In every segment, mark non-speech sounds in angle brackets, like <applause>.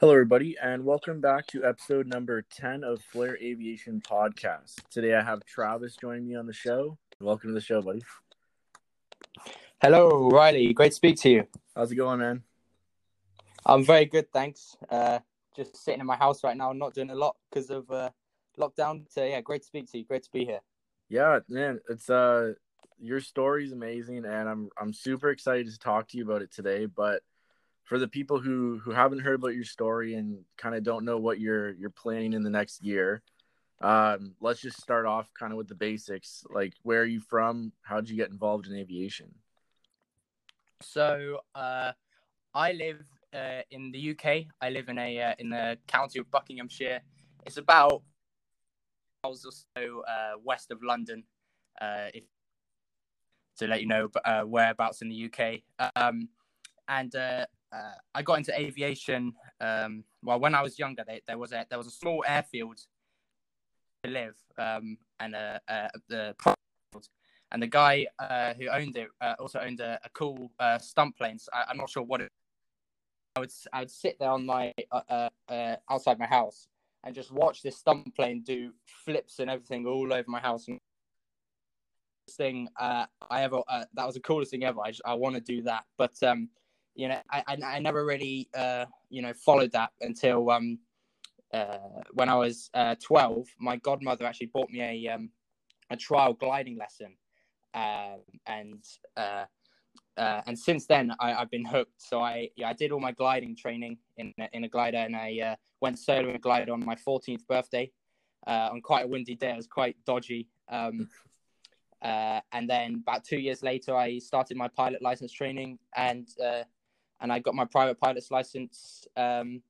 Hello, everybody, and welcome back to episode number 10 of Flare Aviation Podcast. Today I have Travis joining me on the show. Welcome to the show, buddy. Hello, Riley. Great to speak to you. How's it going, man? I'm very good, thanks. Uh, just sitting in my house right now, not doing a lot because of uh, lockdown. So yeah, great to speak to you. Great to be here. Yeah, man, it's uh your story's amazing and I'm I'm super excited to talk to you about it today, but for the people who who haven't heard about your story and kind of don't know what you're you're planning in the next year um, let's just start off kind of with the basics. Like where are you from? How did you get involved in aviation? So uh, i live uh, in the uk i live in a uh, in the county of buckinghamshire. It's about miles or so uh, west of london uh, if, to let you know uh, whereabouts in the uk um, and uh, I got into aviation. Um, well, when I was younger, they, there was a there was a small airfield to live, um, and uh, uh, the and the guy uh, who owned it uh, also owned a, a cool uh, stunt plane. So I, am not sure what it. I would I would sit there on my uh, uh, outside my house and just watch this stunt plane do flips and everything all over my house. And thing I ever that was the coolest thing ever. I just, I want to do that, but um, you know, I, I, I never really, uh, you know, followed that until um, uh, when I was uh, 12. My godmother actually bought me a um, a trial gliding lesson, um, and uh, uh, and since then I, have been hooked. So I yeah, I did all my gliding training in in a glider, and I uh, went solo in a glider on my 14th birthday uh, on quite a windy day. It was quite dodgy. Um, uh, and then about two years later, I started my pilot license training, and uh, and I got my private pilot's license um,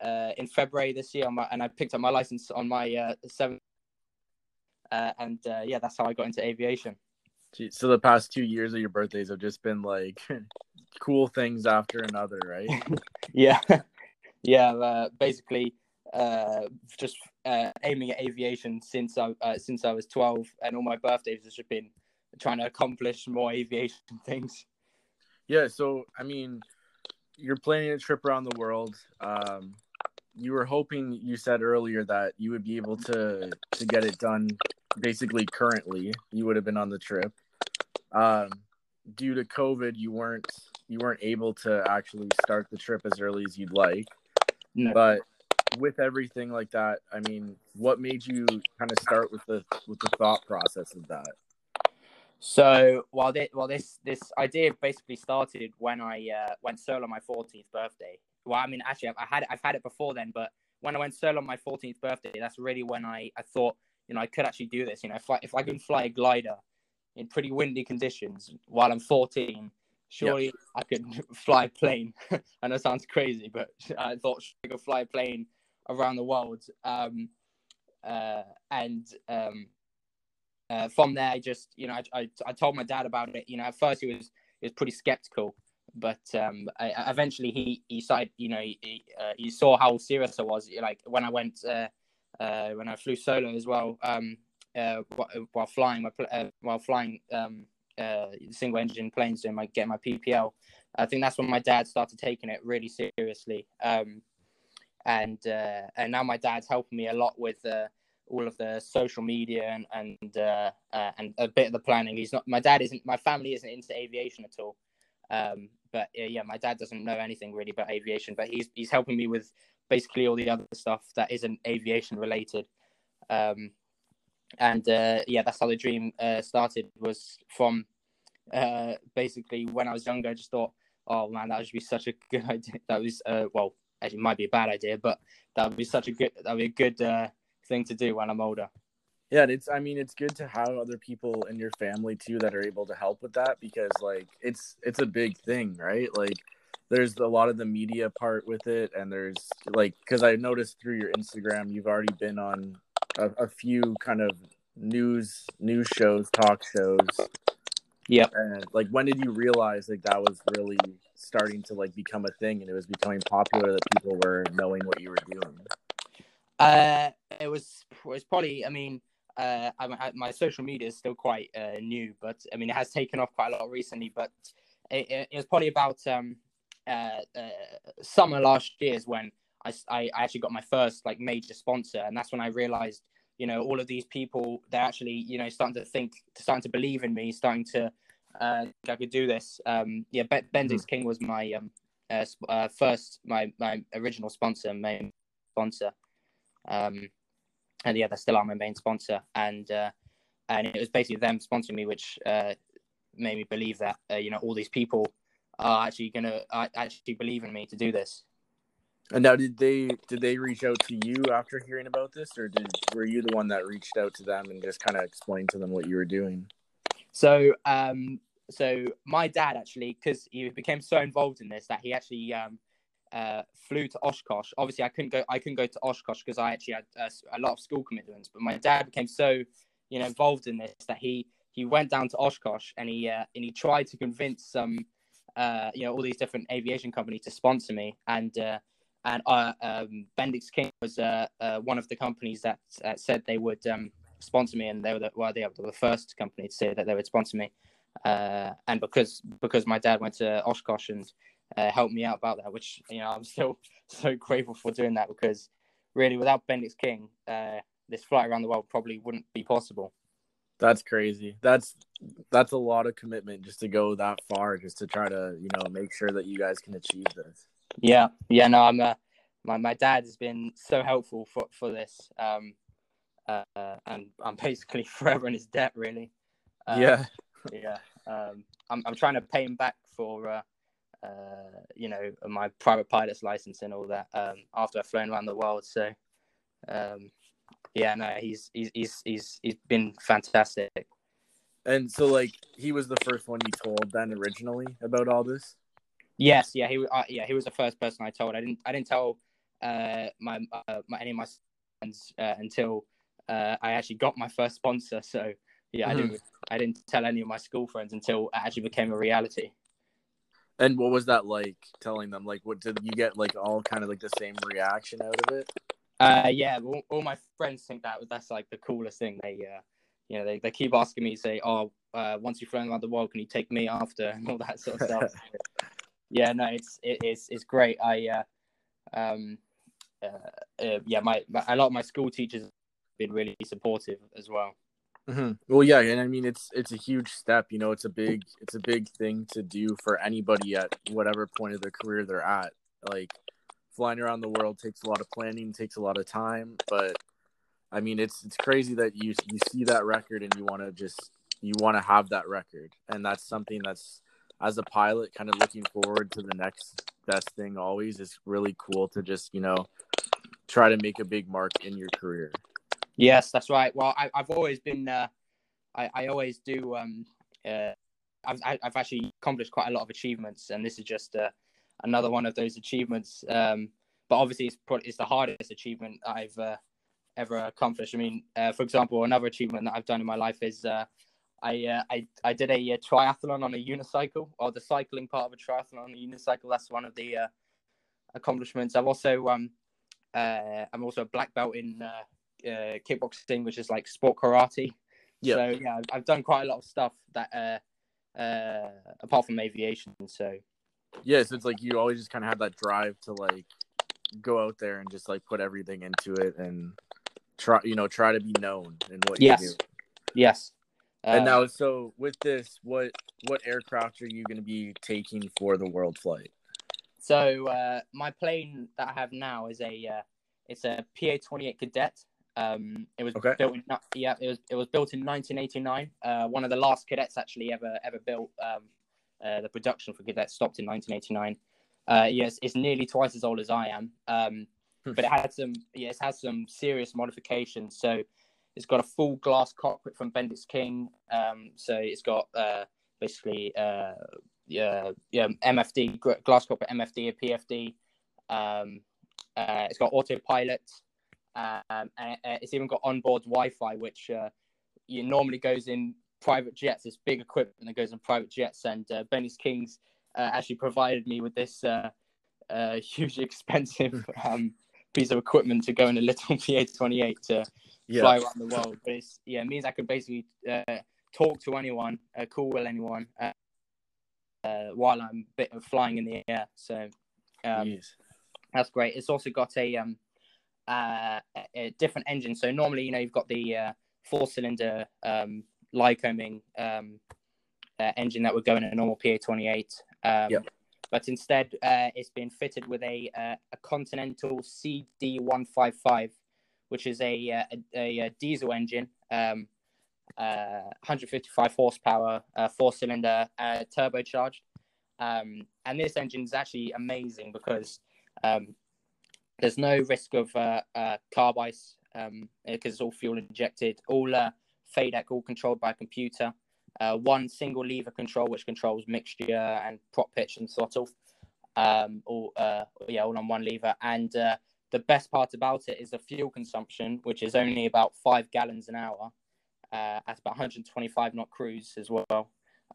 uh, in February this year, my, and I picked up my license on my uh, seventh. Uh, and uh, yeah, that's how I got into aviation. So the past two years of your birthdays have just been like <laughs> cool things after another, right? <laughs> yeah, <laughs> yeah. Uh, basically, uh, just aiming at aviation since I since I was twelve, and all my birthdays have just been trying to accomplish more aviation things. Yeah, so I mean, you're planning a trip around the world. Um, you were hoping you said earlier that you would be able to to get it done basically currently. You would have been on the trip. Um, due to COVID, you weren't you weren't able to actually start the trip as early as you'd like. No. But with everything like that, I mean, what made you kind of start with the with the thought process of that? So while this, well, this this idea basically started when I uh, went solo on my 14th birthday. Well, I mean, actually, I had I've had it before then, but when I went solo on my 14th birthday, that's really when I, I thought, you know, I could actually do this. You know, if I if I can fly a glider in pretty windy conditions while I'm 14, surely yep. I could <laughs> fly a plane. <laughs> I know it sounds crazy, but <laughs> I thought I could fly a plane around the world. Um, uh, and um, uh, from there, just you know I, I, I told my dad about it. You know, at first he was he was pretty skeptical, but um, I, eventually he he started. You know, he uh, he saw how serious I was. Like when I went uh, uh when I flew solo as well, um, uh, while flying uh, while flying um, single engine planes doing my getting my PPL. I think that's when my dad started taking it really seriously. Um, and and now my dad's helping me a lot with all of the social media and and uh, uh, and a bit of the planning. He's not. My dad isn't. My family isn't into aviation at all. Um, but uh, yeah, my dad doesn't know anything really about aviation. But he's he's helping me with basically all the other stuff that isn't aviation related. Um, and uh, yeah, that's how the dream uh, started. Was from uh, basically when I was younger. I just thought, oh man, that would be such a good <laughs> idea. That was well, actually, it might be a bad idea, but that would be such a good. That would be a good thing to do when I'm older. Yeah, it's I mean it's good to have other people in your family too that are able to help with that because like it's it's a big thing, right? Like there's a lot of the media part with it and there's like cuz I noticed through your Instagram you've already been on a, a few kind of news news shows, talk shows. Yeah. And like when did you realize like that was really starting to like become a thing and it was becoming popular that people were knowing what you were doing? Uh, it was it was probably. I mean, uh, I, my social media is still quite uh, new, but I mean, it has taken off quite a lot recently. But it, it was probably about um, uh, uh, summer last year is when I, I actually got my first like major sponsor, and that's when I realized, you know, all of these people they're actually you know starting to think, starting to believe in me, starting to uh, I could do this. Um, yeah, Bendix mm-hmm. King was my um, uh, uh, first my my original sponsor, main sponsor. Um, and yeah, they still are my main sponsor, and uh, and it was basically them sponsoring me, which uh, made me believe that uh, you know all these people are actually gonna uh, actually believe in me to do this. And now, did they did they reach out to you after hearing about this, or did were you the one that reached out to them and just kind of explained to them what you were doing? So, um, so my dad actually, because he became so involved in this that he actually um, uh, flew to Oshkosh. Obviously, I couldn't go. I couldn't go to Oshkosh because I actually had uh, a lot of school commitments. But my dad became so, you know, involved in this that he he went down to Oshkosh and he uh, and he tried to convince some, uh, you know, all these different aviation companies to sponsor me. And uh, and uh, um, Bendix King was one of the companies that said they would um, sponsor me, and they were the, well, they were the first company to say that they would sponsor me. And because because my dad went to Oshkosh and uh, helped me out about that, which you know I'm <laughs> still so grateful for doing that because really without Bendix King, uh, this flight around the world probably wouldn't be possible. That's crazy. That's that's a lot of commitment just to go that far, just to try to you know make sure that you guys can achieve this. Yeah, yeah. No, I'm. Uh, my my dad has been so helpful for for this. Um, uh, and I'm <laughs> basically forever in his debt, really. Um, yeah, yeah. Um, I'm I'm trying to pay him back for uh, uh, you know, my private pilot's license and all that um, after I've flown around the world. So, um, yeah, no, he's he's he's he's he's been fantastic. And so, like, he was the first one you told then originally about all this. Yes, yeah, he uh, yeah he was the first person I told. I didn't I didn't tell uh, my, uh, my any of my friends uh, until uh, I actually got my first sponsor. So yeah, mm-hmm. I didn't I didn't tell any of my school friends until it actually became a reality. And what was that like telling them? Like, what did you get? Like, all kind of like the same reaction out of it? Uh, yeah, all, all my friends think that that's like the coolest thing. They, uh, you know, they, they keep asking me, say, "Oh, uh, once you've flown around the world, can you take me after?" <laughs> and all that sort of stuff. <laughs> yeah, no, it's it, it's it's great. I, uh, um, uh, uh, yeah, my, my a lot of my school teachers have been really supportive as well. Mm-hmm. Well, yeah, and I mean it's it's a huge step. You know, it's a big it's a big thing to do for anybody at whatever point of their career they're at. Like flying around the world takes a lot of planning, takes a lot of time, but I mean it's it's crazy that you you see that record and you want to just you want to have that record, and that's something that's as a pilot kind of looking forward to the next best thing always is really cool to just you know try to make a big mark in your career Yes, that's right. Well, I, have always been, uh, I, I always do. Um, uh, I've, I've actually accomplished quite a lot of achievements, and this is just uh, another one of those achievements. Um, but obviously, it's it's the hardest achievement I've uh, ever accomplished. I mean, uh, for example, another achievement that I've done in my life is uh, I, uh, I I did a, a, triathlon on a unicycle, or the cycling part of a triathlon on a unicycle. That's one of the uh, accomplishments. I've also um, uh, I'm also a black belt in uh, kickboxing, which is like sport karate. Yep. So yeah, I've, I've done quite a lot of stuff that uh, uh, apart from aviation. So yeah, so it's like you always just kind of have that drive to like go out there and just like put everything into it and try, you know, try to be known in what yes. you do. Yes. Uh, and now, so with this, what what aircraft are you going to be taking for the world flight? So uh, my plane that I have now is a uh, it's a PA twenty eight Cadet. Um, it was okay. built in yeah, it was it was built in 1989. Uh, one of the last cadets actually ever ever built. Um, uh, the production for cadets stopped in 1989. Uh, yes, it's nearly twice as old as I am. Um, hmm. but it had some yeah, it has some serious modifications. So it's got a full glass cockpit from Bendix King. Um, so it's got uh, basically uh, yeah, yeah, MFD glass cockpit, MFD, a PFD. Um, uh, it's got autopilot. Um, and it's even got onboard Wi-Fi, which uh, you normally goes in private jets. It's big equipment that goes in private jets, and uh, Bendix Kings uh, actually provided me with this uh, uh, <laughs> hugely expensive um, piece of equipment to go in a little <laughs> PA-28 to yeah. fly around the world. But it's yeah, it means I can basically uh, talk to anyone, call with anyone while I'm bit of flying in the air. So. Um, That's great. It's also got a um uh, a, a different engine. So normally, you know, you've got the uh, four cylinder um, Lycoming um, uh, engine that would go in a normal PA28. Um, Yep. But instead, uh, it's been fitted with a uh, a Continental CD155, which is a uh, a, a, diesel engine, um, uh, 155 horsepower, uh, four cylinder, uh, turbocharged. Um, and this engine is actually amazing because um, there's no risk of uh, uh, carb ice um, because it's all fuel injected, all uh, FADEC, all controlled by a computer. Uh, one single lever control which controls mixture and prop pitch and throttle, um, all uh, yeah, all on one lever. And uh, the best part about it is the fuel consumption, which is only about five gallons an hour. Uh, at about 125 knot cruise as well,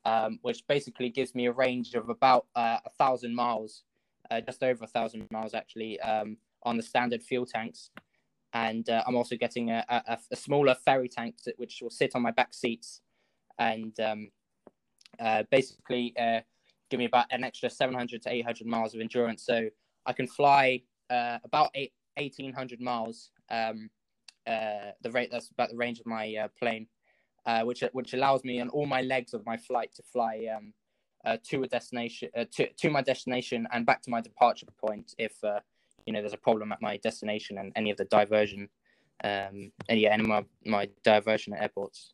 um, which basically gives me a range of about uh, a thousand miles, uh, just over a thousand miles actually, um, on the standard fuel tanks. And uh, I'm also getting a, a, a smaller ferry tank that, which will sit on my back seats and um, uh, basically uh, give me about an extra 700 to 800 miles of endurance. So I can fly uh, about eight, 1800 miles. Um, uh, the rate that's about the range of my uh, plane, uh, which which allows me on all my legs of my flight to fly um, to a destination, to to my destination and back to my departure point if you know there's a problem at my destination and any of the diversion, um, and yeah, any of my, my diversion at airports.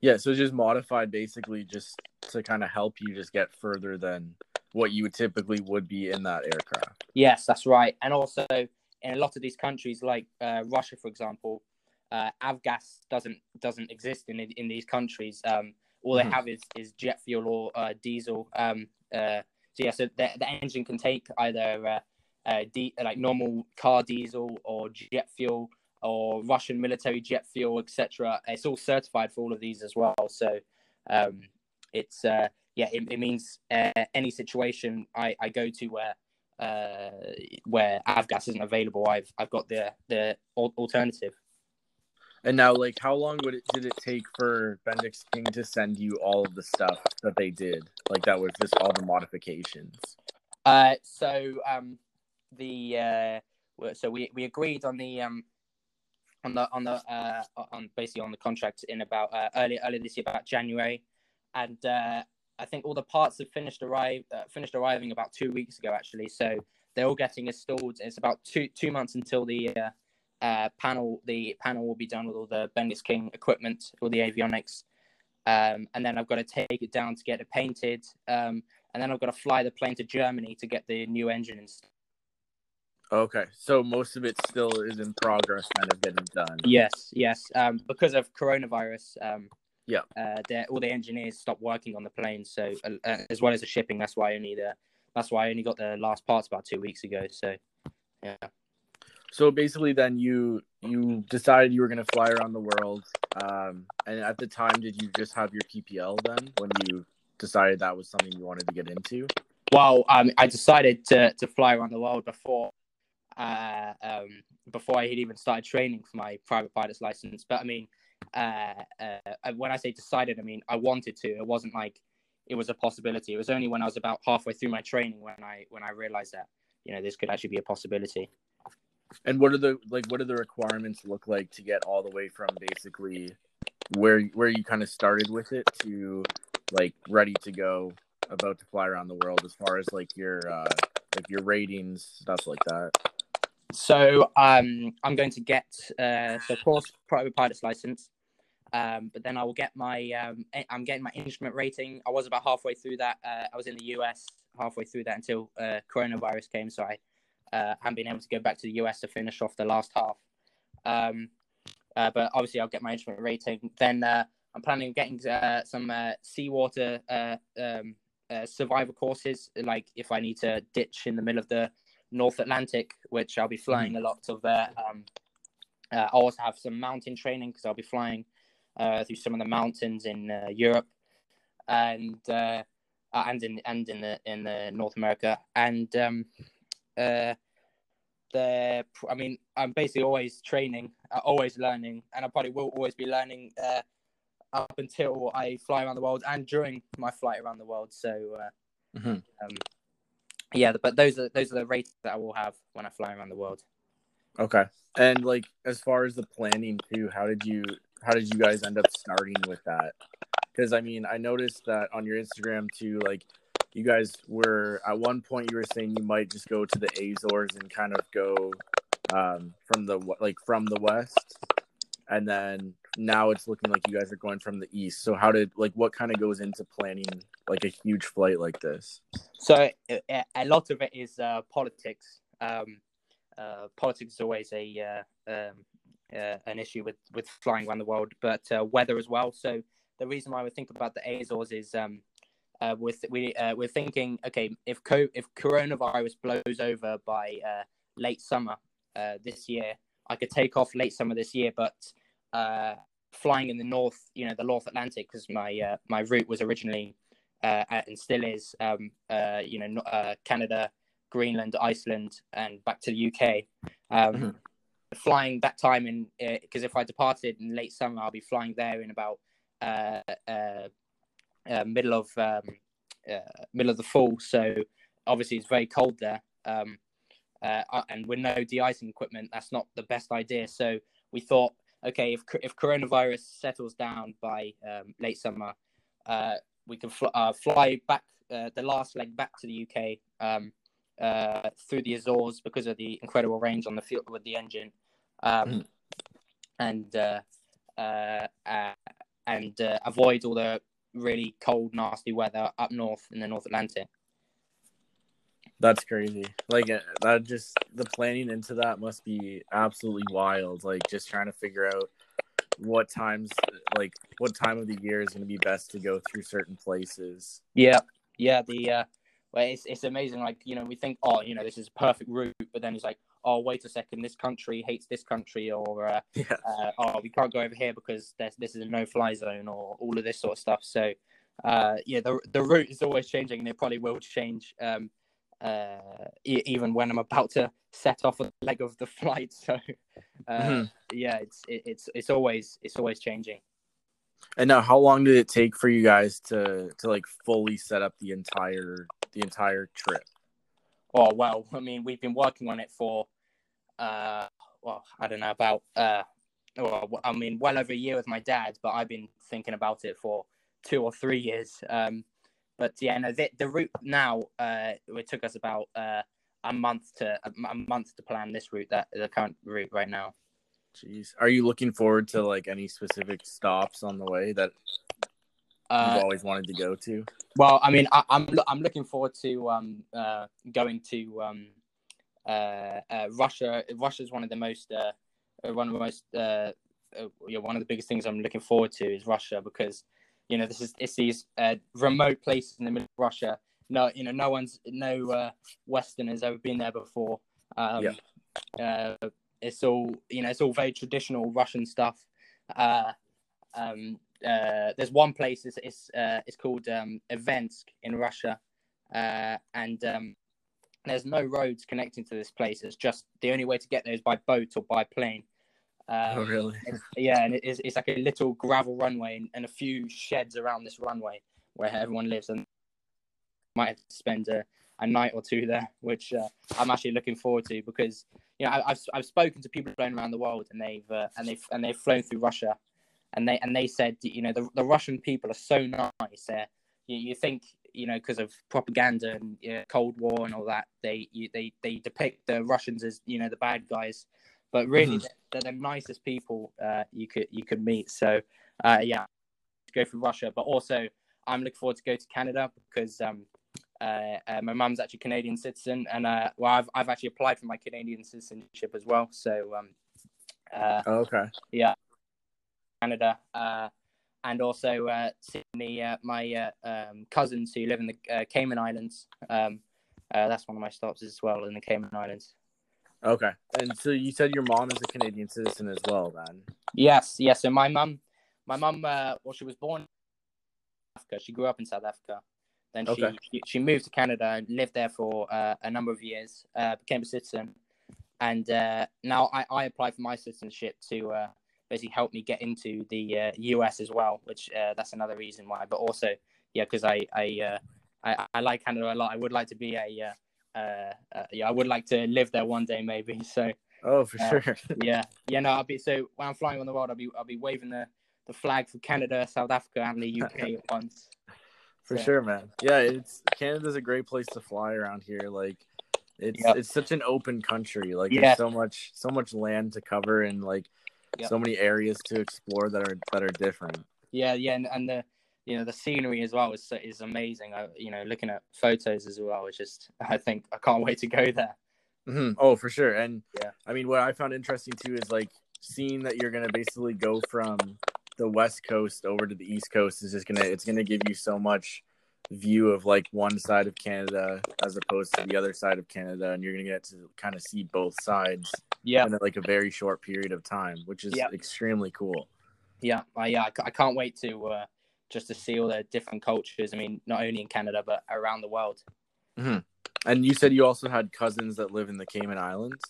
Yeah, so it's just modified basically just to kind of help you just get further than what you would typically would be in that aircraft. Yes, that's right. And also in a lot of these countries, like uh, Russia, for example, uh, avgas doesn't doesn't exist in in these countries. Um, all they Mhm. have is is jet fuel or uh, diesel. Um, uh, so yeah, so the, the engine can take either uh, like normal car diesel or jet fuel or Russian military jet fuel, etc. It's all certified for all of these as well. So um, it's uh, yeah, it, it means uh, any situation I, I go to where uh, where avgas isn't available, I've I've got the the alternative. And now, like, how long would it did it take for Bendix King to send you all of the stuff that they did? Like, that was just all the modifications. Uh, so um, the uh, so we, we agreed on the um, on the on the uh, on basically on the contract in about uh, earlier earlier this year about January, and uh, I think all the parts have finished arrive uh, finished arriving about two weeks ago actually. So they're all getting installed. It's about two two months until the uh, uh, panel the panel will be done with all the Bendix King equipment, all the avionics. Um, and then I've got to take it down to get it painted. Um, and then I've got to fly the plane to Germany to get the new engine installed. Okay, so most of it still is in progress, kind of getting done. Yes, yes. Um, because of coronavirus, um, Yeah. uh, all the engineers stopped working on the plane. So uh, uh, as well as the shipping, that's why I only the that's why I only got the last parts about two weeks ago. So yeah, So basically, then you you decided you were going to fly around the world. Um, and at the time, did you just have your PPL then when you decided that was something you wanted to get into? well, um, I decided to to fly around the world before. Uh, um, before I had even started training for my private pilot's license, but I mean, uh, uh, when I say decided, I mean I wanted to. It wasn't like it was a possibility. It was only when I was about halfway through my training when I when I realized that you know this could actually be a possibility. And what are the like? What do the requirements look like to get all the way from basically where where you kind of started with it to like ready to go, about to fly around the world? As far as like your uh, like your ratings, stuff like that. So um, I'm going to get uh, the course private pilot's license, um, but then I will get my um, I'm getting my instrument rating. I was about halfway through that. Uh, I was in the US halfway through that until uh, coronavirus came, so I uh, haven't been able to go back to the US to finish off the last half. Um, uh, but obviously, I'll get my instrument rating. Then uh, I'm planning on getting some seawater um, survival courses, like if I need to ditch in the middle of the North Atlantic, which I'll be flying a lot of there. Um, uh, I also have some mountain training because I'll be flying uh, through some of the mountains in uh, Europe and uh, and in and in the in the North America. And um, uh, the I mean, I'm basically always training, uh, always learning, and I probably will always be learning uh, up until I fly around the world and during my flight around the world. So. Uh, Mhm. um, yeah, but those are those are the rates that I will have when I fly around the world. Okay. And like as far as the planning too, how did you how did you guys end up starting with that? Because I mean, I noticed that on your Instagram too, like you guys were at one point you were saying you might just go to the Azores and kind of go um, from the like from the west, and then now it's looking like you guys are going from the east. So how did like what kind of goes into planning like a huge flight like this? So a lot of it is uh, politics. Um, uh, politics is always a uh, um, uh, an issue with with flying around the world, but uh, weather as well. So the reason why we think about the Azores is um, uh, we're th- we uh, we're thinking, okay, if co- if coronavirus blows over by uh, late summer uh, this year, I could take off late summer this year, but uh, flying in the north, you know, the North Atlantic, because my uh, my route was originally uh, and still is, um, uh, you know, uh, Canada, Greenland, Iceland, and back to the UK. Um, mm-hmm. Flying that time in because if I departed in late summer, I'll be flying there in about uh, uh, uh, middle of um, uh, middle of the fall. So obviously it's very cold there, um, uh, uh, and with no de-icing equipment, that's not the best idea. So we thought, okay, if if coronavirus settles down by um, late summer, uh, we can fl- fly back the last leg back to the UK. Um, through the Azores because of the incredible range on the field with the engine, um, mm. and uh, uh, uh, and avoid all the really cold, nasty weather up north in the North Atlantic. That's crazy. Like uh, that just the planning into that must be absolutely wild. Like just trying to figure out what times like what time of the year is going to be best to go through certain places. Yeah. Yeah, the uh well, it's it's amazing like, you know, we think oh, you know, this is a perfect route, but then it's like oh wait a second this country hates this country or uh, <laughs> yeah. uh, oh we can't go over here because this is a no fly zone or all of this sort of stuff so uh, yeah the, the route is always changing and it probably will change um, uh, e- even when i'm about to set off a leg of the <laughs> flight so uh, mm-hmm. yeah it's it, it's it's always it's always changing and now how long did it take for you guys to to like fully set up the entire the entire trip Oh well, I mean, we've been working on it for uh, well, I don't know about uh, well, I mean, well over a year with my dad, but I've been thinking about it for two or three years. Um, but yeah, no, the, the route now uh, it took us about uh, a month to a, month to plan this route that the current route right now. Jeez, are you looking forward to like any specific stops on the way that uh, you've always wanted to go to? Well, I mean, I, am I'm, I'm looking forward to um, uh, going to um, uh, uh, Russia. Russia is one of the most uh, uh one of the most uh, uh, you know, one of the biggest things I'm looking forward to is Russia because you know this is it's these remote places in the middle of Russia. No, you know, no one's no Western has ever been there before. Um, yeah. it's all you know. It's all very traditional Russian stuff. Uh, Um, uh, there's one place. It's it's, it's called um, Evensk in Russia, uh, and um, there's no roads connecting to this place. It's just the only way to get there is by boat or by plane. Um, oh, really? yeah, and it's, it's like a little gravel runway and, and, a few sheds around this runway where everyone lives, and might have to spend a, a night or two there, which uh, I'm actually looking forward to because you know I, have I've spoken to people flown around the world and they've uh, and they've and they've flown through Russia, and they and they said you know the the Russian people are so nice. There, you, you think you know, because of propaganda and you know, Cold War and all that, they you, they they depict the Russians as you know the bad guys, but really mm-hmm. they're, they're, the nicest people uh, you could you could meet. So uh, yeah, go for Russia, but also I'm looking forward to go to Canada because um, uh, uh my mum's actually Canadian citizen, and uh, well, I've I've actually applied for my Canadian citizenship as well. So um, uh, oh, okay, yeah, Canada and also uh, seeing uh, my uh, um, cousins who live in the uh, Cayman Islands. Um, uh, that's one of my stops as well in the Cayman Islands. Okay, and so you said your mom is a Canadian citizen as well, then? Yes, yes. So my mom, my mom, uh, well, she was born in Africa. She grew up in South Africa. Then she okay. she, she moved to Canada and lived there for a number of years. uh, became a citizen, and now I, I applied for my citizenship to basically help me get into the uh, US as well, which uh, that's another reason why. But also, yeah, because I I, uh, I, I like Canada a lot. I would like to be a uh, uh, yeah, I would like to live there one day, maybe. So Oh, for Uh, sure. <laughs> yeah, yeah, no, I'll be so when I'm flying on the world, I'll be I'll be waving the the flag for Canada, South Africa, and the UK at <laughs> once. For So- sure, man. Yeah, it's Canada's a great place to fly around here. Like it's Yep. it's such an open country. Like Yeah. there's so much so much land to cover and like Yep. so many areas to explore that are that are different. Yeah, yeah, and, and the you know the scenery as well is is amazing. I, you know, looking at photos as well, it's just <laughs> I think I can't wait to go there. hmm Oh, for sure. And Yeah. I mean, what I found interesting too is like seeing that you're gonna basically go from the west coast over to the east coast is just gonna it's gonna give you so much view of like one side of Canada as opposed to the other side of Canada, and you're gonna get to kind of see both sides Yeah, in like a very short period of time, which is Yeah. extremely cool. yeah, I, yeah. I, I can't wait to uh, just to see all the different cultures. I mean, not only in Canada but around the world. And you said you also had cousins that live in the Cayman Islands.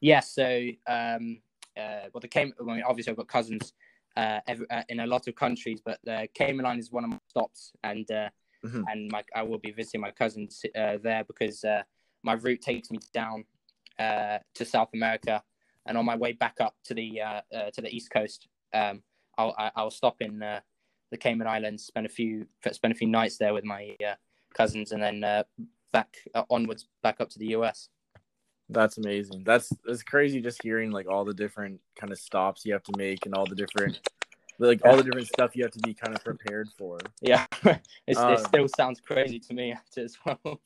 Yeah, so um, uh, well, the Cayman. I mean, obviously, I've got cousins uh, every, uh, in a lot of countries, but the Cayman Islands is one of my stops, and uh, Mhm. and my I will be visiting my cousins uh, there because uh, my route takes me down uh, to South America, and on my way back up to the to the East Coast, um, I'll I'll stop in uh, the Cayman Islands, spent a few spend a few nights there with my uh, cousins, and then uh, back uh, onwards back up to the US. That's amazing. That's that's crazy. Just hearing like all the different kind of stops you have to make and all the different like all the different stuff you have to be kind of prepared for. Yeah, <laughs> it's, Um, it still sounds crazy to me <laughs> as well.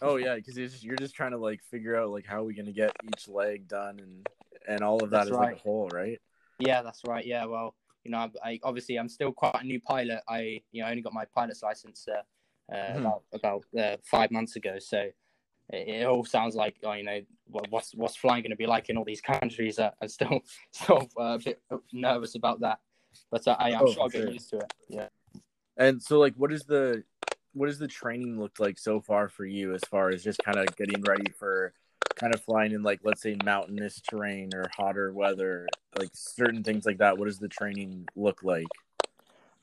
Oh yeah, because just, you're just trying to like figure out like how are we gonna get each leg done and and all of that That's is like a whole, right? yeah, that's right. Yeah, well, you know, I, I obviously I'm still quite a new pilot. I you know I only got my pilot's license uh, uh, Mhm. about about uh, five months ago, so it, it all sounds like oh, you know what's what's flying going to be like in all these countries. Uh, I'm still <laughs> of uh, a bit nervous about that, but uh, I am Oh, sure I'll get used to it. Yeah. And so like what is the what does the training looked like so far for you as far as just kind of getting ready for kind of flying in like let's say mountainous terrain or hotter weather, like certain things like that. What does the training look like?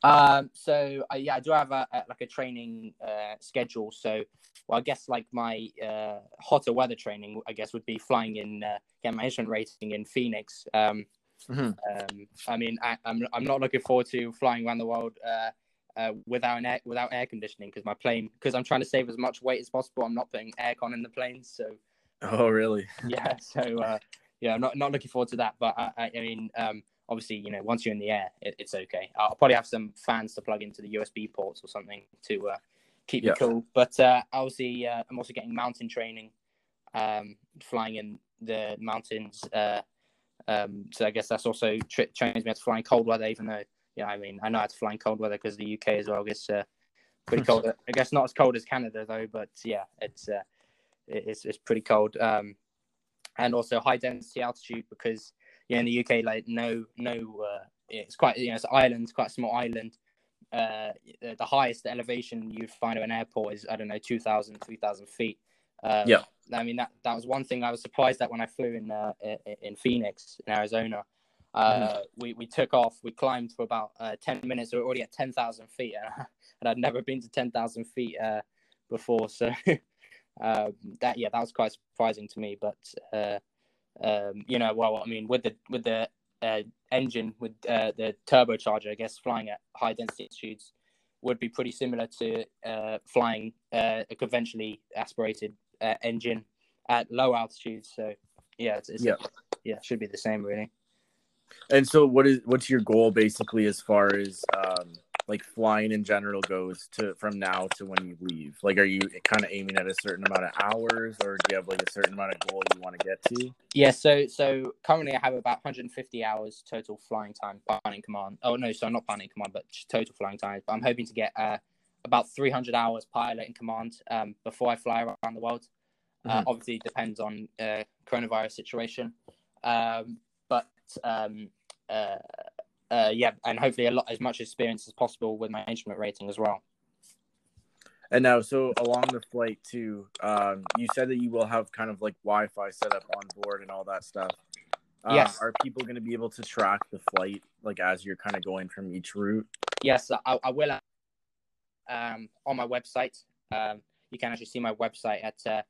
Um, so uh, yeah, I do have a, a like a training uh, schedule. So, well, I guess like my uh, hotter weather training, I guess would be flying in uh, get my instrument rating in Phoenix. Um, Mhm. um, I mean, I, I'm I'm not looking forward to flying around the world uh, uh, without an air, without air conditioning because my plane because I'm trying to save as much weight as possible. I'm not putting aircon in the plane, so Oh really? <laughs> yeah, so uh, yeah, I'm not not looking forward to that. But I, I, I mean, um, obviously, you know, once you're in the air, it, it's okay. I'll probably have some fans to plug into the USB ports or something to uh, keep Yeah. me cool. But uh, obviously, uh, I'm also getting mountain training, um, flying in the mountains. Uh, um, so I guess that's also tri- trains me to fly in cold weather, even though, yeah, I mean, I know how to fly in cold weather because the UK as well gets uh, pretty <laughs> cold. I guess not as cold as Canada though, but yeah, it's uh, it's it's pretty cold. Um, and also high density altitude because you know in the UK like no no uh, it's quite you know it's an island, it's quite a small island. Uh, the, the highest elevation you'd find at an airport is I don't know 2,000, 3,000 feet. Um, Yeah. I mean that that was one thing I was surprised at when I flew in uh, in Phoenix in Arizona. Uh, we, we took off. We climbed for about uh, ten minutes. We were already at ten thousand feet, and, <laughs> and I'd never been to ten thousand feet uh, before. So <laughs> um, that yeah, that was quite surprising to me. But uh, um, you know, well, I mean, with the with the uh, engine with uh, the turbocharger, I guess flying at high density altitudes would be pretty similar to uh, flying uh, a conventionally aspirated uh, engine at low altitudes. So yeah, it's, it's Yeah. yeah, should be the same really. And so, what is what's your goal basically as far as um, like flying in general goes to from now to when you leave? Like, are you kind of aiming at a certain amount of hours, or do you have like a certain amount of goal you want to get to? Yeah, so so currently I have about 150 hours total flying time pilot in command. Oh no, so not pilot in command, but total flying time. But I'm hoping to get uh, about 300 hours pilot in command um, before I fly around the world. Uh, Mhm. obviously, it depends on uh, coronavirus situation, um, but um, uh, uh, yeah, and hopefully a lot as much experience as possible with my instrument rating as well. And now, so along the flight too, um, you said that you will have kind of like Wi-Fi set up on board and all that stuff. Um, Yes. Are people going to be able to track the flight like as you're kind of going from each route? Yes, I, I will. Um, on my website, um, you can actually see my website at uh,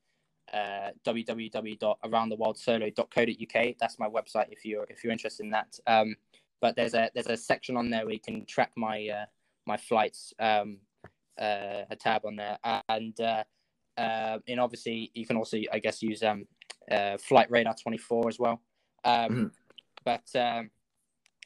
uh, www.aroundtheworldsolo.co.uk. That's my website if you're if you're interested in that. Um, but there's a there's a section on there where you can track my uh, my flights. Um, uh, a tab on there, and uh, uh, and obviously you can also I guess use um, uh, Flight Radar 24 as well. Um, mm-hmm. But um,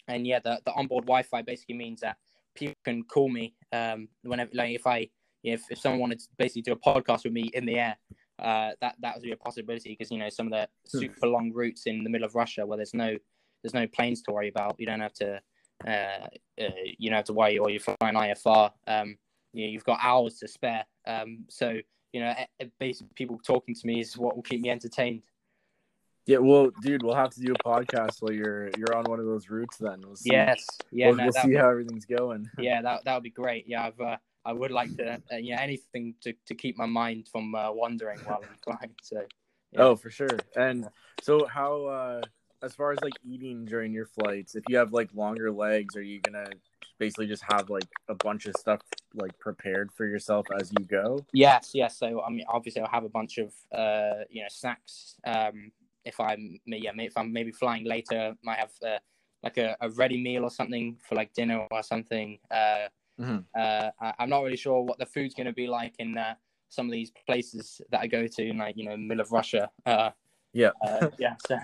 and yeah, the the onboard Wi-Fi basically means that people can call me um, whenever like if I if if someone wanted to basically do a podcast with me in the air. Uh, that that would be a possibility because you know some of the hmm. super long routes in the middle of Russia where there's no there's no planes to worry about. You don't have to uh, uh, you don't have to worry or you're flying IFR. Um, you know, you've got hours to spare. Um, so you know, basically people talking to me is what will keep me entertained. Yeah, well, dude, we'll have to do a podcast while you're you're on one of those routes. Then we'll see. Yes, yeah, we'll, no, we'll see be, how everything's going. <laughs> Yeah, that that would be great. Yeah, I've uh, I would like to, uh, yeah, anything to, to keep my mind from uh, wandering while I'm <laughs> flying. So, yeah. oh, for sure. And so, how, uh, as far as like eating during your flights, if you have like longer legs, are you gonna basically just have like a bunch of stuff like prepared for yourself as you go? Yes, yes. So, I mean, obviously, I'll have a bunch of, uh, you know, snacks. Um, if I'm, yeah, if I'm maybe flying later, might have uh, like a, a ready meal or something for like dinner or something. Uh, Mm-hmm. Uh, I, am not really sure what the food's to be like in uh, some of these places that I go to, in like you know, middle of Russia. Uh, yeah, uh, yeah. So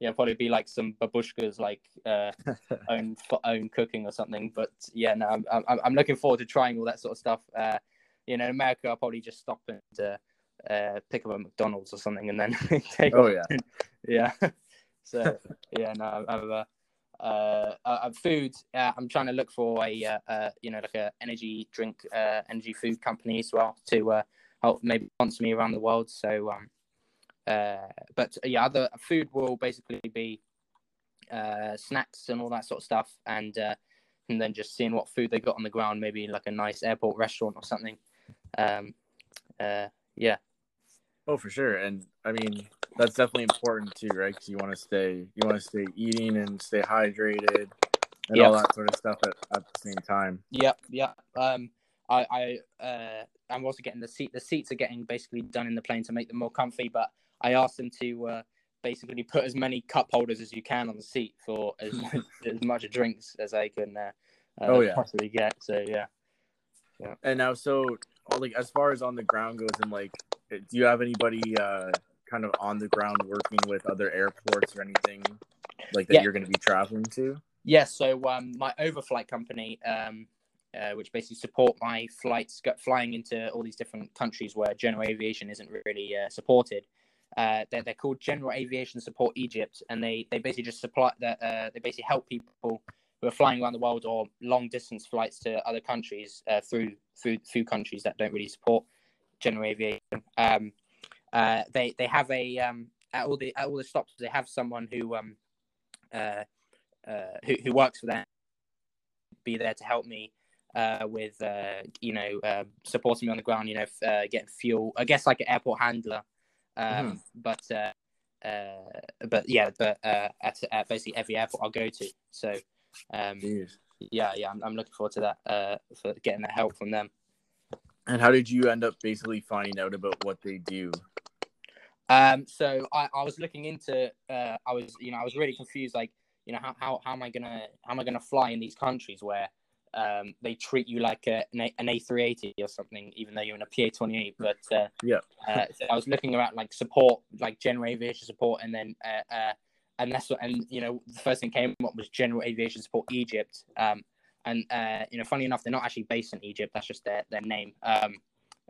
yeah, probably be like some babushkas, like uh, <laughs> own own cooking or something. But yeah, no, I'm, I'm, I'm looking forward to trying all that sort of stuff. Uh, you know, in America, I'll probably just stop and pick up a McDonald's or something, and then <laughs> take. Oh yeah, <laughs> yeah. so yeah, no, I've uh, uh, food. Uh, I'm trying to look for a uh, uh you know like a energy drink, uh, energy food company as well to uh, help maybe sponsor me around the world. So, um, uh, but yeah, other food will basically be uh, snacks and all that sort of stuff, and uh, and then just seeing what food they got on the ground, maybe like a nice airport restaurant or something. Um, uh, yeah. Oh, for sure, and I mean that's definitely important too, right? Because you want to stay, you want to stay eating and stay hydrated and yep. all that sort of stuff at, at the same time. Yep, yep. Um, I, I, uh, I'm also getting the seat. The seats are getting basically done in the plane to make them more comfy. But I asked them to uh, basically put as many cup holders as you can on the seat for as <laughs> much, as much drinks as I can uh, uh, oh, yeah. possibly get. So yeah. Yeah. And now, so like as far as on the ground goes, and like, do you have anybody uh kind of on the ground working with other airports or anything like that yeah. you're going to be traveling to? Yes. Yeah, so um, my overflight company, um, uh, which basically support my flights flying into all these different countries where general aviation isn't really uh, supported. Uh, they're, they're called General Aviation Support Egypt, and they, they basically just supply that uh, they basically help people who are flying around the world or long distance flights to other countries uh, through through few countries that don't really support general aviation. Um, uh, they they have a um, at all the at all the stops they have someone who um uh, uh who who works for them be there to help me uh, with uh, you know supporting me on the ground, you know, getting fuel. I guess like an airport handler, um, mm. but uh, uh, but yeah, but uh, at, at basically every airport I'll go to. So um, yeah, yeah, I'm, I'm looking forward to that uh, for getting that help from them. And how did you end up basically finding out about what they do? Um, so I, I was looking into, uh, I was, you know, I was really confused. Like, you know, how, how, how am I gonna, how am I gonna fly in these countries where um, they treat you like a, an, A, an A380 or something, even though you're in a PA28. But uh, yeah, uh, so I was looking around like support, like general aviation support, and then uh, uh, and that's what, and you know, the first thing came up was general aviation support Egypt. Um, and uh, you know, funny enough, they're not actually based in Egypt. That's just their their name. Um,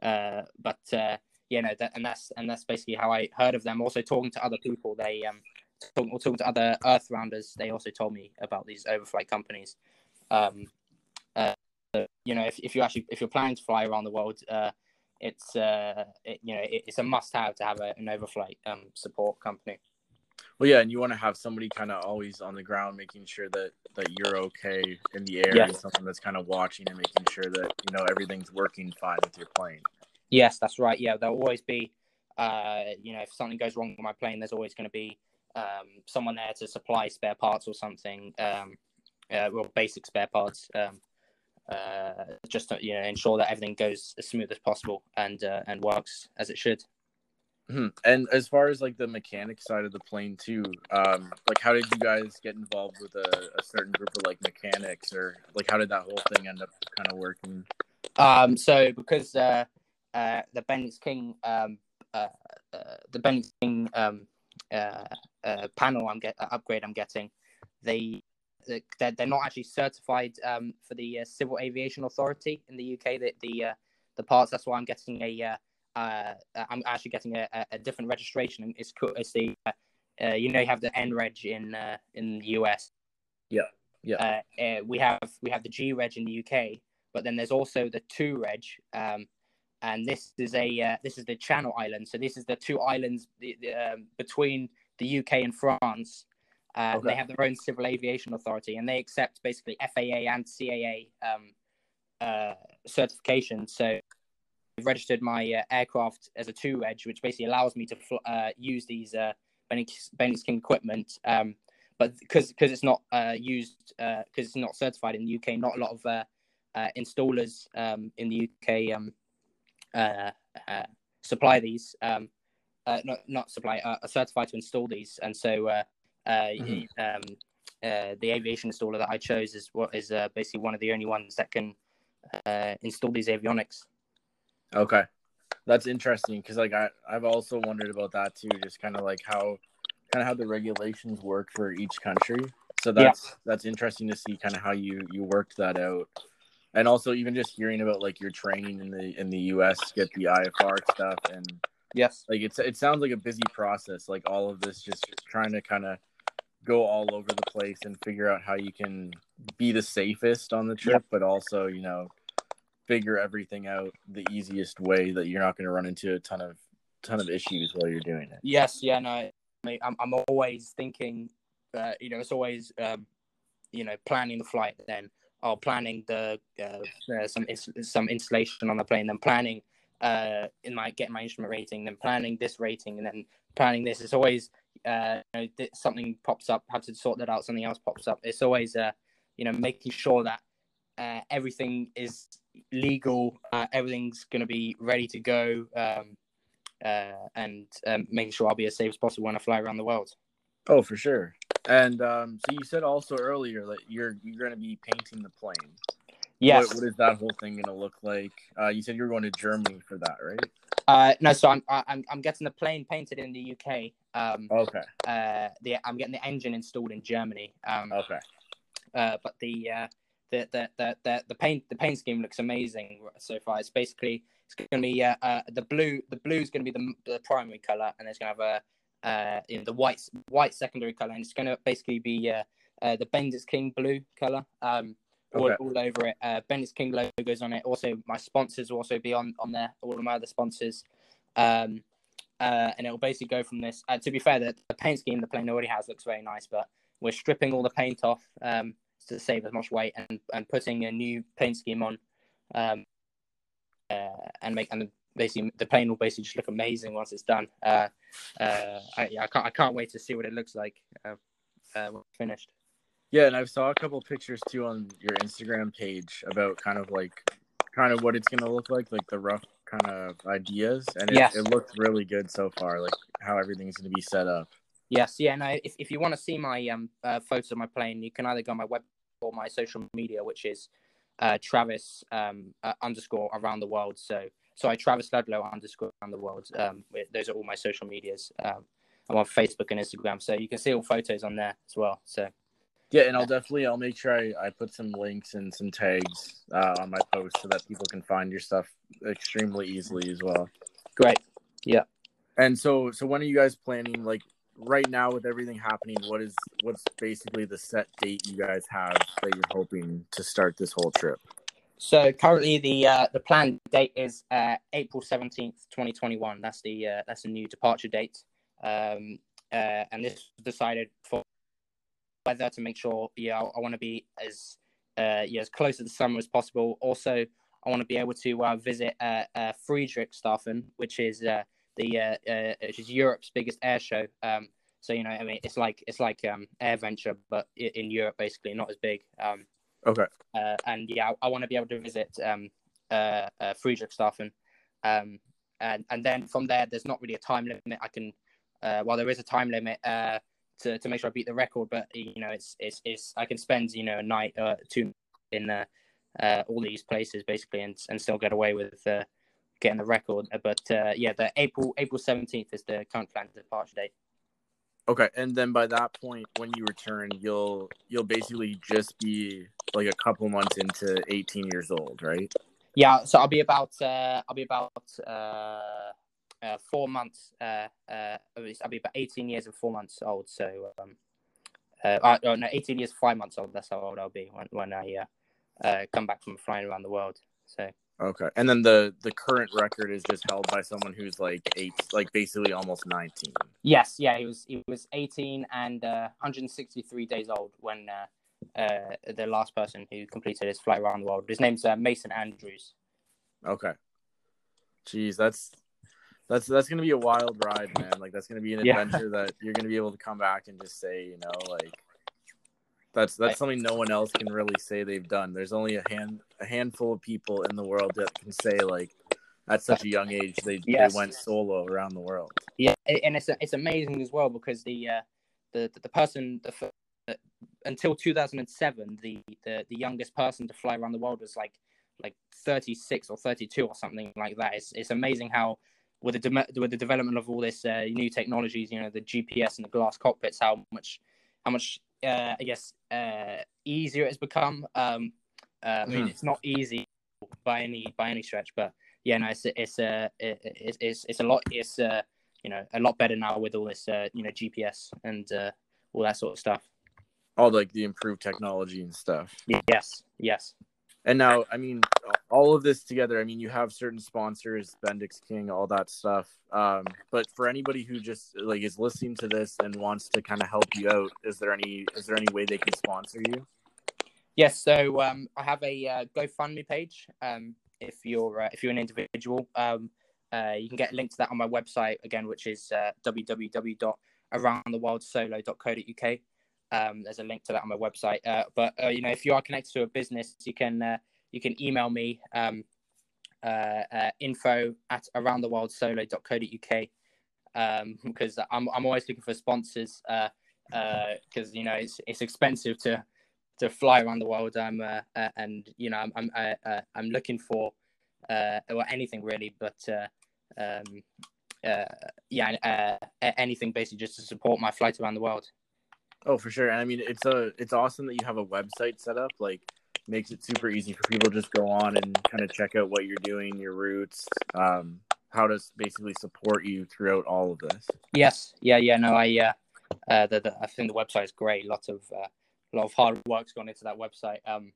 uh, but uh, you know, that, and that's and that's basically how I heard of them. Also, talking to other people, they um, talking, or talking to other Earth rounders, they also told me about these overflight companies. Um, you know, if, if you actually if you're planning to fly around the world, uh, it's uh, it, you know, it, it's a must-have to have a, an overflight um, support company. Well, yeah, and you want to have somebody kind of always on the ground, making sure that that you're okay in the air, yes. and someone that's kind of watching and making sure that you know everything's working fine with your plane. Yes, that's right. Yeah, there'll always be, uh, you know, if something goes wrong with my plane, there's always going to be um, someone there to supply spare parts or something, um, uh, well, basic spare parts, um, uh, just to, you know ensure that everything goes as smooth as possible and uh, and works as it should. Hmm. And as far as like the mechanic side of the plane too, um, like how did you guys get involved with a, a certain group of like mechanics, or like how did that whole thing end up kind of working? Um, so because uh, uh, the Bendix King, um, uh, uh, the Bendix King um, uh, uh, panel I'm get uh, upgrade I'm getting, they they're, they're not actually certified um, for the uh, Civil Aviation Authority in the UK. The the, uh, the parts. That's why I'm getting a. Uh, uh, I'm actually getting a, a different registration. It's cool. It's the uh, uh, you know you have the NREG in uh, in the US. Yeah, yeah. Uh, uh, we have we have the G Reg in the UK, but then there's also the two Reg, um, and this is a uh, this is the Channel Islands. So this is the two islands the, the, um, between the UK and France. Uh, Okay. They have their own civil aviation authority, and they accept basically FAA and CAA um, uh, certification. So I've registered my uh, aircraft as a two Reg, which basically allows me to fl- uh, use these uh, Bendix King equipment. Um, but because because it's not uh, used because it's not certified in the UK, not a lot of uh, uh, installers um, in the UK um, uh, uh, supply these. Um, uh, not not supply uh, are certified to install these, and so uh, Mhm. um, uh, the aviation installer that I chose is what is uh, basically one of the only ones that can uh, install these avionics. Okay, that's interesting because like I I've also wondered about that too, just kind of like how kind of how the regulations work for each country. So Yeah. that's that's interesting to see kind of how you you worked that out, and also even just hearing about like your training in the in the U.S. get the IFR stuff and Yes. like it's it sounds like a busy process like all of this just, just trying to kind of go all over the place and figure out how you can be the safest on the trip but also you know figure everything out the easiest way that you're not going to run into a ton of ton of issues while you're doing it Yes. Yeah. No. I'm I'm always thinking. Uh, you know, it's always um, you know planning the flight, then or planning the uh, uh, some some installation on the plane, then planning uh in my getting my instrument rating, then planning this rating, and then planning this. It's always uh you know, th- something pops up, have to sort that out. Something else pops up. It's always uh you know making sure that uh, everything is legal, uh, everything's going to be ready to go. Um, uh, and um, making sure I'll be as safe as possible when I fly around the world. oh for sure and um so you said also earlier that you're you're going to be painting the plane Yes. what, what is that whole thing going to look like uh you said you're going to germany for that right Uh, no, so I'm I'm I'm getting the plane painted in the UK. Um, okay uh, the I'm getting the engine installed in Germany. Um, okay uh, but the uh, the, the the the the paint the paint scheme looks amazing so far. It's basically it's going to be uh, uh, the blue the blue is going to be the, the primary color, and it's going to have a uh, you know, the white white secondary color, and it's going to basically be uh, uh, the Bendix King blue color. Um, all, Okay. all over it. Uh, Bendix King logos on it. Also, my sponsors will also be on on there. All of my other sponsors. Um, uh, and it will basically go from this. Uh, to be fair, the, the paint scheme the plane already has looks very nice, but we're stripping all the paint off um, to save as much weight and, and putting a new paint scheme on, um, uh, and make and basically the plane will basically just look amazing once it's done. Uh, uh, I, I can't I can't wait to see what it looks like uh, when finished. Yeah, and I saw a couple pictures too on your Instagram page about kind of like kind of what it's gonna look like, like the rough kind of ideas, and it, Yes. it looks really good so far, like how everything's gonna be set up. Yes, yeah, no. If, if you want to see my um uh, photos of my plane, you can either go on my web or my social media, which is uh, Travis um uh, underscore around the world. So sorry, Travis Ludlow underscore around the world. Um, those are all my social medias. Um, I'm on Facebook and Instagram, so you can see all photos on there as well. So Yeah, and I'll definitely I'll make sure I, I put some links and some tags uh, on my post so that people can find your stuff extremely easily as well. great. Yeah. And so so when are you guys planning like right now with everything happening, what is what's basically the set date you guys have that you're hoping to start this whole trip? So currently the uh, the planned date is uh, April seventeenth, twenty twenty one. That's the uh, that's a new departure date, um, uh, and this was decided for weather to make sure. Yeah, I, I want to be as uh, yeah as close to the summer as possible. Also, I want to be able to uh, visit uh, uh, Friedrichshafen, which is uh, the uh, uh, which is Europe's biggest air show. Um, so you know, I mean, it's like it's like um, AirVenture, but in Europe, basically, not as big. Um, Okay. uh, and yeah, I, I want to be able to visit um, uh, uh, Friedrichshafen. Um, and and then from there, there's not really a time limit. I can, uh, well, there is a time limit uh, to to make sure I beat the record, but you know, it's it's it's I can spend you know a night uh two in uh, uh all these places basically, and and still get away with uh, getting the record. But uh, yeah, the April April seventeenth is the current planned departure date. Okay, and then by that point, when you return, you'll you'll basically just be like a couple months into 18 years old, right? Yeah, so I'll be about uh, I'll be about uh, uh, four months. Uh, uh, I'll be about 18 years and four months old. So um, uh, uh, oh, no, 18 years five months old. That's how old I'll be when when I uh, uh, come back from flying around the world. So Okay, and then the the current record is just held by someone who's like eight, like basically almost 19. yes, yeah, he was he was 18 and uh, 163 days old when uh, uh, the last person who completed his flight around the world. His name's uh, Mason Andrews. Okay. Jeez, that's that's that's gonna be a wild ride, man. Like that's gonna be an Yeah. adventure that you're gonna be able to come back and just say, you know, like that's that's something no one else can really say they've done. There's only a hand a handful of people in the world that can say like at such a young age they, Yes. they went solo around the world. Yeah, and it's it's amazing as well because the uh, the the person the, uh, until 2007 the, the the youngest person to fly around the world was like like 36 or 32 or something like that. It's it's amazing how with the dem- with the development of all this uh, new technologies, you know, the GPS and the glass cockpits, how much how much uh, I guess uh, easier it has become. Um, uh, I mean, Mhm. it's not easy by any by any stretch, but yeah, no, it's it's uh, it, it's it's it's a lot. It's uh, you know a lot better now with all this uh, you know GPS and uh, all that sort of stuff. All like the improved technology and stuff. Yes, yes, And now, I mean, all of this together, I mean, you have certain sponsors, Bendix King, all that stuff. Um, but for anybody who just like is listening to this and wants to kind of help you out, is there any is there any way they can sponsor you? yes. So um, I have a uh, GoFundMe page. Um, if you're uh, if you're an individual, um, uh, you can get a link to that on my website again, which is uh, www.aroundtheworldsolo.co.uk. Um, there's a link to that on my website. Uh, but uh, you know, if you are connected to a business, you can uh, you can email me um, uh, uh, info at aroundtheworldsolo.co.uk um, <laughs> because I'm I'm always looking for sponsors because uh, you know it's it's expensive to to fly around the world. I'm uh, uh, and you know I'm I'm uh, uh, I'm looking for uh, or anything really, but uh, um, uh, yeah, uh, anything basically just to support my flight around the world. Oh, for sure. And I mean, it's a it's awesome that you have a website set up. Like, makes it super easy for people to just go on and kind of check out what you're doing, your routes, um, how to basically support you throughout all of this. Yes, yeah, yeah. No, I uh, uh the, the I think the website is great. Lots of uh, a lot of hard work's gone into that website. Um,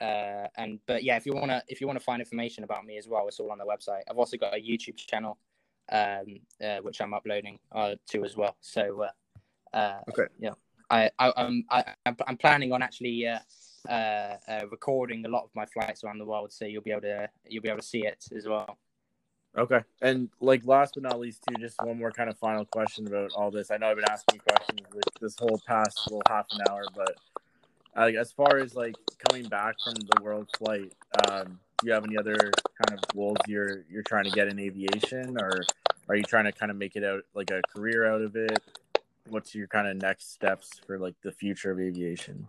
uh, and but yeah, if you wanna if you wanna find information about me as well, it's all on the website. I've also got a YouTube channel, um, uh, which I'm uploading uh to as well. So uh, uh Okay. yeah, I I I'm I, I'm I'm planning on actually uh. Uh, uh, recording a lot of my flights around the world, so you'll be able to you'll be able to see it as well. Okay. And like last but not least, too, just one more kind of final question about all this. I know I've been asking questions this whole past little half an hour, but as far as like coming back from the world flight, um, do you have any other kind of goals you're you're trying to get in aviation, or are you trying to kind of make it out like a career out of it? What's your kind of next steps for like the future of aviation?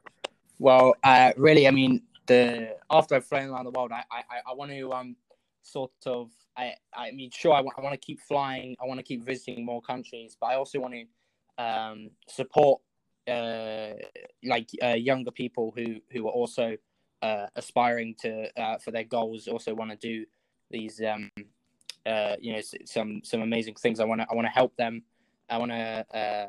Well, uh, really, I mean, the after I've flown around the world, I I, I want to um sort of I I mean, sure, I want I want to keep flying, I want to keep visiting more countries, but I also want to um support uh like uh, younger people who who are also uh aspiring to uh for their goals, also want to do these um uh you know some some amazing things. I want to I want to help them. I want to uh,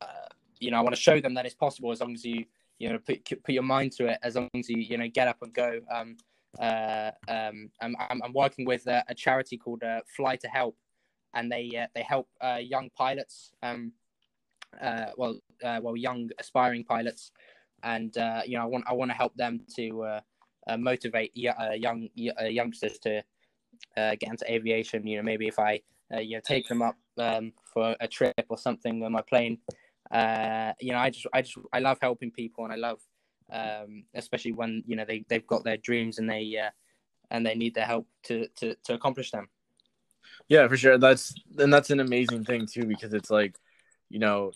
uh you know I want to show them that it's possible as long as you you know put put your mind to it as long as you you know get up and go. Um uh um i'm i'm, working with a, a charity called uh, Fly2Help and they uh, they help uh, young pilots um uh well uh, well young aspiring pilots. And uh you know i want i want to help them to uh, uh motivate y- uh, young y- uh, youngsters to uh, get into aviation. You know maybe if i uh, you know take them up um for a trip or something on my plane uh you know i just i just i love helping people and i love um especially when you know they they've got their dreams and they uh and they need their help to to to accomplish them Yeah, for sure. That's and that's an amazing thing too because it's like, you know,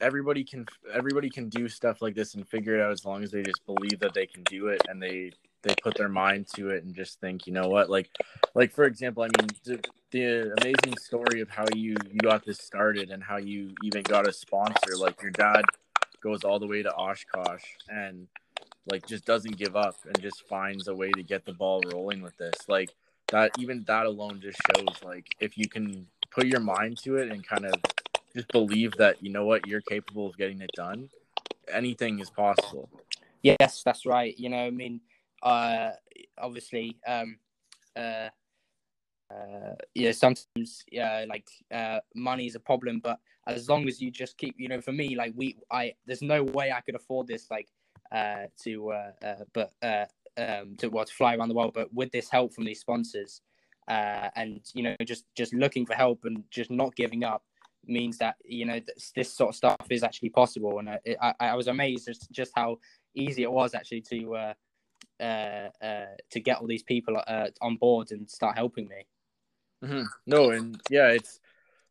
everybody can everybody can do stuff like this and figure it out as long as they just believe that they can do it and they they put their mind to it and just think, you know what, like like for example, I mean the, the amazing story of how you you got this started and how you even got a sponsor like your dad goes all the way to Oshkosh and like just doesn't give up and just finds a way to get the ball rolling with this. Like that even that alone just shows like if you can put your mind to it and kind of just believe that you know what you're capable of getting it done anything is possible yes that's right you know i mean uh obviously um uh uh, yeah, sometimes yeah, like uh, money is a problem, but as long as you just keep, you know, for me, like we, I, there's no way I could afford this, like, uh, to, uh, uh but uh, um, to well, to fly around the world. But with this help from these sponsors, uh, and you know, just just looking for help and just not giving up means that you know this, this sort of stuff is actually possible. And I, I, I was amazed just just how easy it was actually to uh, uh, uh, to get all these people uh, on board and start helping me. Mm-hmm. No, and yeah, it's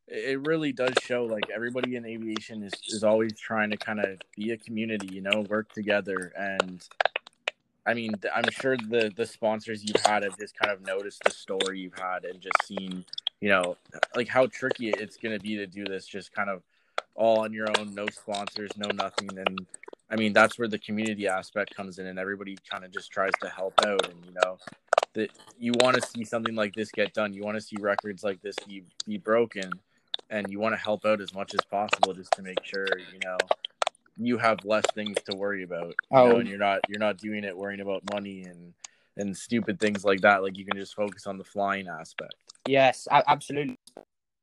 it really does show like everybody in aviation is, is always trying to kind of be a community you know work together and I mean, I'm sure the the sponsors you've had have just kind of noticed the story you've had and just seen, you know, like how tricky it's going to be to do this just kind of all on your own, no sponsors, no nothing. And I mean, that's where the community aspect comes in, and everybody kind of just tries to help out. And you know, that you want to see something like this get done. You want to see records like this be be broken, and you want to help out as much as possible just to make sure you know you have less things to worry about. You oh. know, and you're not you're not doing it worrying about money and and stupid things like that. Like you can just focus on the flying aspect. Yes, absolutely.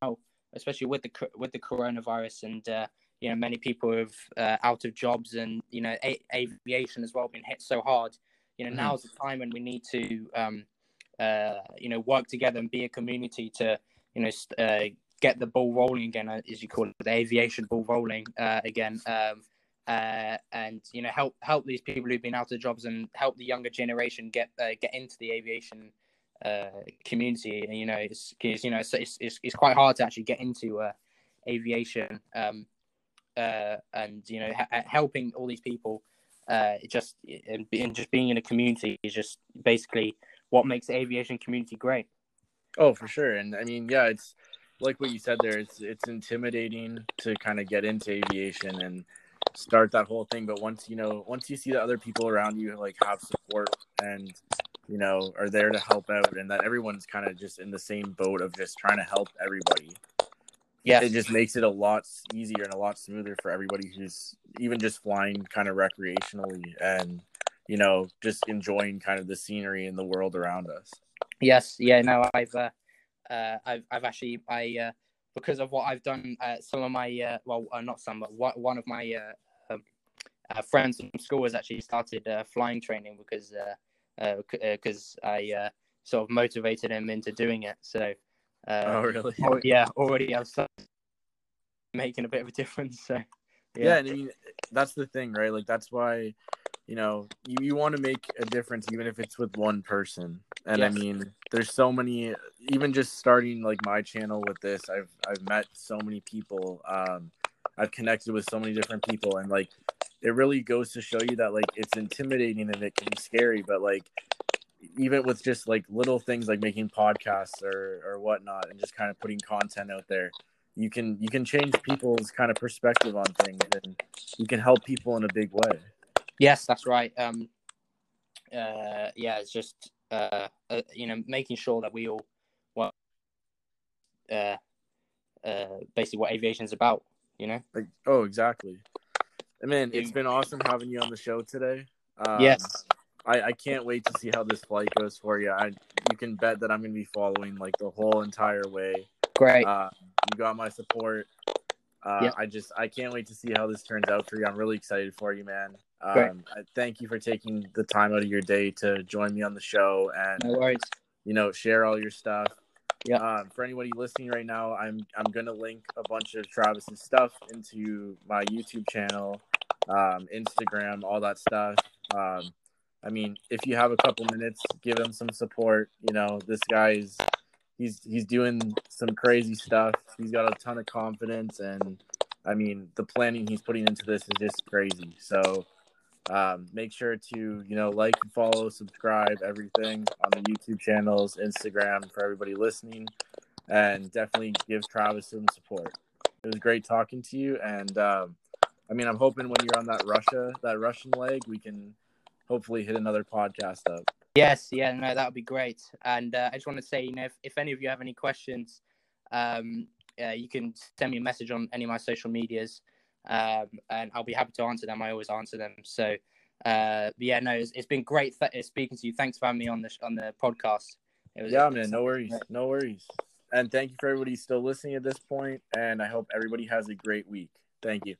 Oh, especially with the with the coronavirus and uh, you know many people have uh, out of jobs and you know a- aviation as well been hit so hard. You know mm-hmm. now's the time when we need to um, uh, you know work together and be a community to you know uh, get the ball rolling again, uh, as you call it, the aviation ball rolling uh, again. Um, uh, and you know help help these people who've been out of jobs and help the younger generation get uh, get into the aviation uh, community. And you know, it's because you know it's, it's, it's quite hard to actually get into uh, aviation. Um, uh, and you know, ha- helping all these people, uh, just and, and just being in a community is just basically what makes the aviation community great. Oh, for sure, and I mean, yeah, it's like what you said there. It's it's intimidating to kind of get into aviation and start that whole thing. But once you know, once you see the other people around you like have support and you know are there to help out, and that everyone's kind of just in the same boat of just trying to help everybody. Yeah, it just makes it a lot easier and a lot smoother for everybody who's even just flying kind of recreationally and you know just enjoying kind of the scenery and the world around us. Yes, yeah, no, I've uh, uh I've I've actually I uh because of what I've done. Uh, some of my uh, well, uh, not some, but one of my uh, uh, friends from school has actually started uh, flying training because because I sort of motivated him into doing it. So. oh really? yeah, already I've started making a bit of a difference. So. Yeah. yeah, and I mean that's the thing, right? Like that's why you know you, you want to make a difference even if it's with one person and yes. i mean there's so many even just starting like my channel with this i've i've met so many people um i've connected with so many different people and like it really goes to show you that like it's intimidating and it can be scary but like even with just like little things like making podcasts or or whatnot and just kind of putting content out there you can you can change people's kind of perspective on things and you can help people in a big way Yes, that's right. Um, uh, yeah, it's just uh, uh, you know making sure that we all well, uh, uh, basically what aviation is about. You know. Like, oh, exactly. I mean, it's been awesome having you on the show today. Um, yes. I, I can't wait to see how this flight goes for you. I you can bet that I'm going to be following like the whole entire way. Great. Uh, you got my support. Uh, yep. I just I can't wait to see how this turns out for you. I'm really excited for you, man. Um, thank you for taking the time out of your day to join me on the show and no worries. you know share all your stuff. Yeah. Um, for anybody listening right now, I'm I'm gonna link a bunch of Travis's stuff into my YouTube channel, um, Instagram, all that stuff. Um, I mean, if you have a couple minutes, give him some support. You know, this guy's he's he's doing some crazy stuff. He's got a ton of confidence, and I mean, the planning he's putting into this is just crazy. So um, make sure to you know like, follow, subscribe, everything on the YouTube channels, Instagram for everybody listening, and definitely give Travis some support. It was great talking to you, and um, I mean, I'm hoping when you're on that Russia, that Russian leg, we can hopefully hit another podcast up. Yes, yeah, no, that would be great. And uh, I just want to say, you know, if, if any of you have any questions, um, uh, you can send me a message on any of my social medias, um, and I'll be happy to answer them. I always answer them. So, uh, yeah, no, it's, it's been great th- speaking to you. Thanks for having me on the on the podcast. It was, yeah, man, no worries, no worries. And thank you for everybody still listening at this point. And I hope everybody has a great week. Thank you.